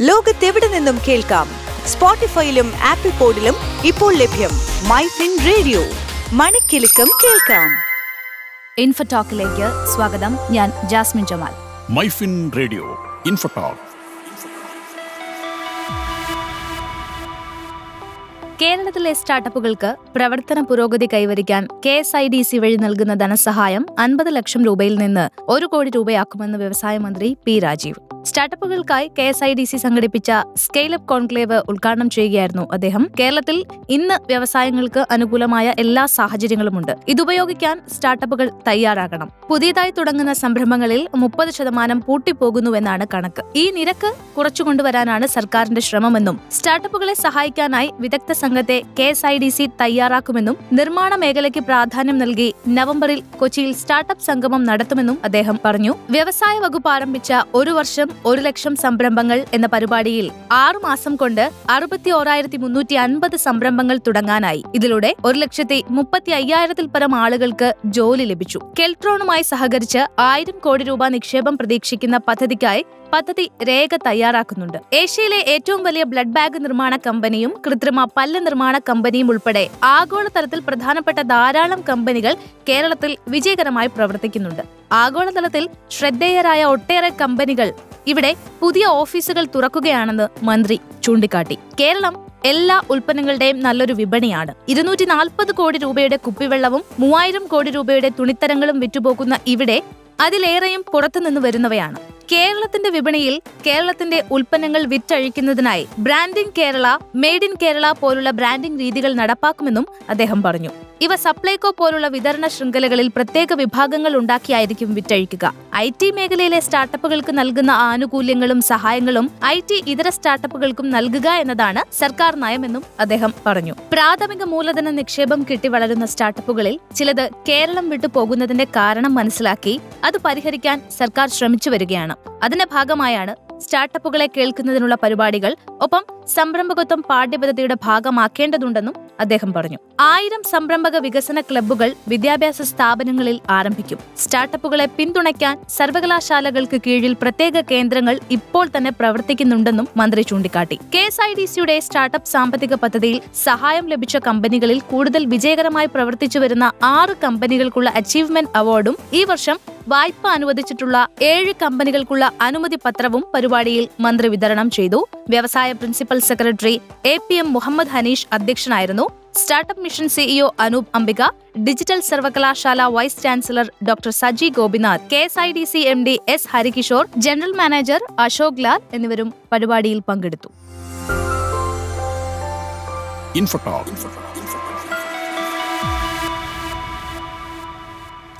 ലോകത്തെവിടെ നിന്നും കേൾക്കാം? സ്പോട്ടിഫൈയിലും ആപ്പിൾ പോഡിലും ഇപ്പോൾ ലഭ്യം മൈ ഫിൻ റേഡിയോ. മണിക്കെലക്കം കേൾക്കാം. ഇൻഫോടോക്കിലേക്ക് സ്വാഗതം. ഞാൻ Jasmin Jamal. My Myfin radio Infotalk. കേരളത്തിലെ സ്റ്റാർട്ടപ്പുകൾക്ക് പ്രവർത്തന പുരോഗതി കൈവരിക്കാൻ K S I D C വഴി നൽകുന്ന ധനസഹായം അൻപത് ലക്ഷം രൂപയിൽ നിന്ന് ഒരു കോടി രൂപയാക്കുമെന്ന് വ്യവസായ മന്ത്രി P Rajeev. സ്റ്റാർട്ടപ്പുകൾക്കായി K S I D C സംഘടിപ്പിച്ച സ്കെയിലപ്പ് കോൺക്ലേവ് ഉദ്ഘാടനം ചെയ്യുകയായിരുന്നു അദ്ദേഹം. കേരളത്തിൽ ഇന്ന് വ്യവസായങ്ങൾക്ക് അനുകൂലമായ എല്ലാ സാഹചര്യങ്ങളുമുണ്ട്. ഇതുപയോഗിക്കാൻ സ്റ്റാർട്ടപ്പുകൾ തയ്യാറാകണം. പുതിയതായി തുടങ്ങുന്ന സംരംഭങ്ങളിൽ മുപ്പത് ശതമാനം പൂട്ടിപ്പോകുന്നുവെന്നാണ് കണക്ക്. ഈ നിരക്ക് കുറച്ചുകൊണ്ടുവരാനാണ് സർക്കാരിന്റെ ശ്രമമെന്നും സ്റ്റാർട്ടപ്പുകളെ സഹായിക്കാനായി വിദഗ്ധ സംഘത്തെ K S I D C തയ്യാറാക്കുമെന്നും നിർമ്മാണ മേഖലയ്ക്ക് പ്രാധാന്യം നൽകി നവംബറിൽ കൊച്ചിയിൽ സ്റ്റാർട്ടപ്പ് സംഗമം നടത്തുമെന്നും അദ്ദേഹം പറഞ്ഞു. വ്യവസായ വകുപ്പ് ആരംഭിച്ച ഒരു വർഷം ഒരു ലക്ഷം സംരംഭങ്ങൾ എന്ന പരിപാടിയിൽ ആറു മാസം കൊണ്ട് അറുപത്തി ഓരായിരത്തി മുന്നൂറ്റി അൻപത് സംരംഭങ്ങൾ തുടങ്ങാനായി. ഇതിലൂടെ ഒരു ലക്ഷത്തി മുപ്പത്തി അയ്യായിരത്തിൽ പരം ആളുകൾക്ക് ജോലി ലഭിച്ചു. കെൽട്രോണുമായി സഹകരിച്ച് ആയിരം കോടി രൂപ നിക്ഷേപം പ്രതീക്ഷിക്കുന്ന പദ്ധതിക്കായി പദ്ധതി രേഖ തയ്യാറാക്കുന്നുണ്ട്. ഏഷ്യയിലെ ഏറ്റവും വലിയ ബ്ലഡ് ബാഗ് നിർമ്മാണ കമ്പനിയും കൃത്രിമ പല്ല് നിർമ്മാണ കമ്പനിയും ഉൾപ്പെടെ ആഗോളതലത്തിൽ പ്രധാനപ്പെട്ട ധാരാളം കമ്പനികൾ കേരളത്തിൽ വിജയകരമായി പ്രവർത്തിക്കുന്നുണ്ട്. ആഗോളതലത്തിൽ ശ്രദ്ധേയരായ ഒട്ടേറെ കമ്പനികൾ ഇവിടെ പുതിയ ഓഫീസുകൾ തുറക്കുകയാണെന്ന് മന്ത്രി ചൂണ്ടിക്കാട്ടി. കേരളം എല്ലാ ഉൽപ്പന്നങ്ങളുടെയും നല്ലൊരു വിപണിയാണ്. ഇരുന്നൂറ്റി നാൽപ്പത് കോടി രൂപയുടെ കുപ്പിവെള്ളവും മൂവായിരം കോടി രൂപയുടെ തുണിത്തരങ്ങളും വിറ്റുപോകുന്ന ഇവിടെ അതിലേറെയും പുറത്തുനിന്ന് വരുന്നവയാണ്. കേരളത്തിന്റെ വിപണിയിൽ കേരളത്തിന്റെ ഉൽപ്പന്നങ്ങൾ വിറ്റഴിക്കുന്നതിനായി branding Kerala made in Kerala പോലുള്ള ബ്രാൻഡിംഗ് രീതികൾ നടപ്പാക്കുമെന്നും അദ്ദേഹം പറഞ്ഞു. ഇവ സപ്ലൈകോ പോലുള്ള വിതരണ ശൃംഖലകളിൽ പ്രത്യേക വിഭാഗങ്ങൾ ഉണ്ടാക്കിയായിരിക്കും വിറ്റഴിക്കുക. ഐ ടി മേഖലയിലെ സ്റ്റാർട്ടപ്പുകൾക്ക് നൽകുന്ന ആനുകൂല്യങ്ങളും സഹായങ്ങളും ഐ ടി ഇതര സ്റ്റാർട്ടപ്പുകൾക്കും നൽകുക എന്നതാണ് സർക്കാർ നയമെന്നും അദ്ദേഹം പറഞ്ഞു. പ്രാഥമിക മൂലധന നിക്ഷേപം കിട്ടി വളരുന്ന സ്റ്റാർട്ടപ്പുകളിൽ ചിലത് കേരളം വിട്ടു പോകുന്നതിന്റെ കാരണം മനസ്സിലാക്കി അത് പരിഹരിക്കാൻ സർക്കാർ ശ്രമിച്ചു വരികയാണ് അതിന്റെ ഭാഗമായാണ് സ്റ്റാർട്ടപ്പുകളെ കേൾക്കുന്നതിനുള്ള പരിപാടികൾ. ഒപ്പം സംരംഭകത്വം പാഠ്യപദ്ധതിയുടെ ഭാഗമാക്കേണ്ടതുണ്ടെന്നും അദ്ദേഹം പറഞ്ഞു. ആയിരം സംരംഭക വികസന ക്ലബ്ബുകൾ വിദ്യാഭ്യാസ സ്ഥാപനങ്ങളിൽ ആരംഭിക്കും. സ്റ്റാർട്ടപ്പുകളെ പിന്തുണയ്ക്കാൻ സർവകലാശാലകൾക്ക് കീഴിൽ പ്രത്യേക കേന്ദ്രങ്ങൾ ഇപ്പോൾ തന്നെ പ്രവർത്തിക്കുന്നുണ്ടെന്നും മന്ത്രി ചൂണ്ടിക്കാട്ടി. കെ എസ് ഐ ഡി സിയുടെ സ്റ്റാർട്ടപ്പ് സാമ്പത്തിക പദ്ധതിയിൽ സഹായം ലഭിച്ച കമ്പനികളിൽ കൂടുതൽ വിജയകരമായി പ്രവർത്തിച്ചു വരുന്ന ആറ് കമ്പനികൾക്കുള്ള അച്ചീവ്മെന്റ് അവാർഡും ഈ വർഷം വായ്പ അനുവദിച്ചിട്ടുള്ള ഏഴ് കമ്പനികൾക്കുള്ള അനുമതി പത്രവും പരിപാടിയിൽ മന്ത്രി വിതരണം ചെയ്തു. വ്യവസായ principal secretary A P M Muhammad Hanish അധ്യക്ഷനായിരുന്നു. Startup mission CEO Anoop Ambika digital സർവകലാശാല vice chancellor doctor Saji Gopinath K S I D C M D S Harikishore general manager Ashok Lal എന്നിവരും പരിപാടിയിൽ പങ്കെടുത്തു. Infotalk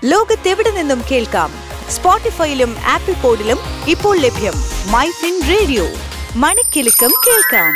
ലോകത്തെവിടെ നിന്നും കേൾക്കാം? സ്പോട്ടിഫൈയിലും apple പോഡിലും ഇപ്പോൾ ലഭ്യം. മൈ ഫിൻ റേഡിയോ മണിക്കെലക്കം കേൾക്കാം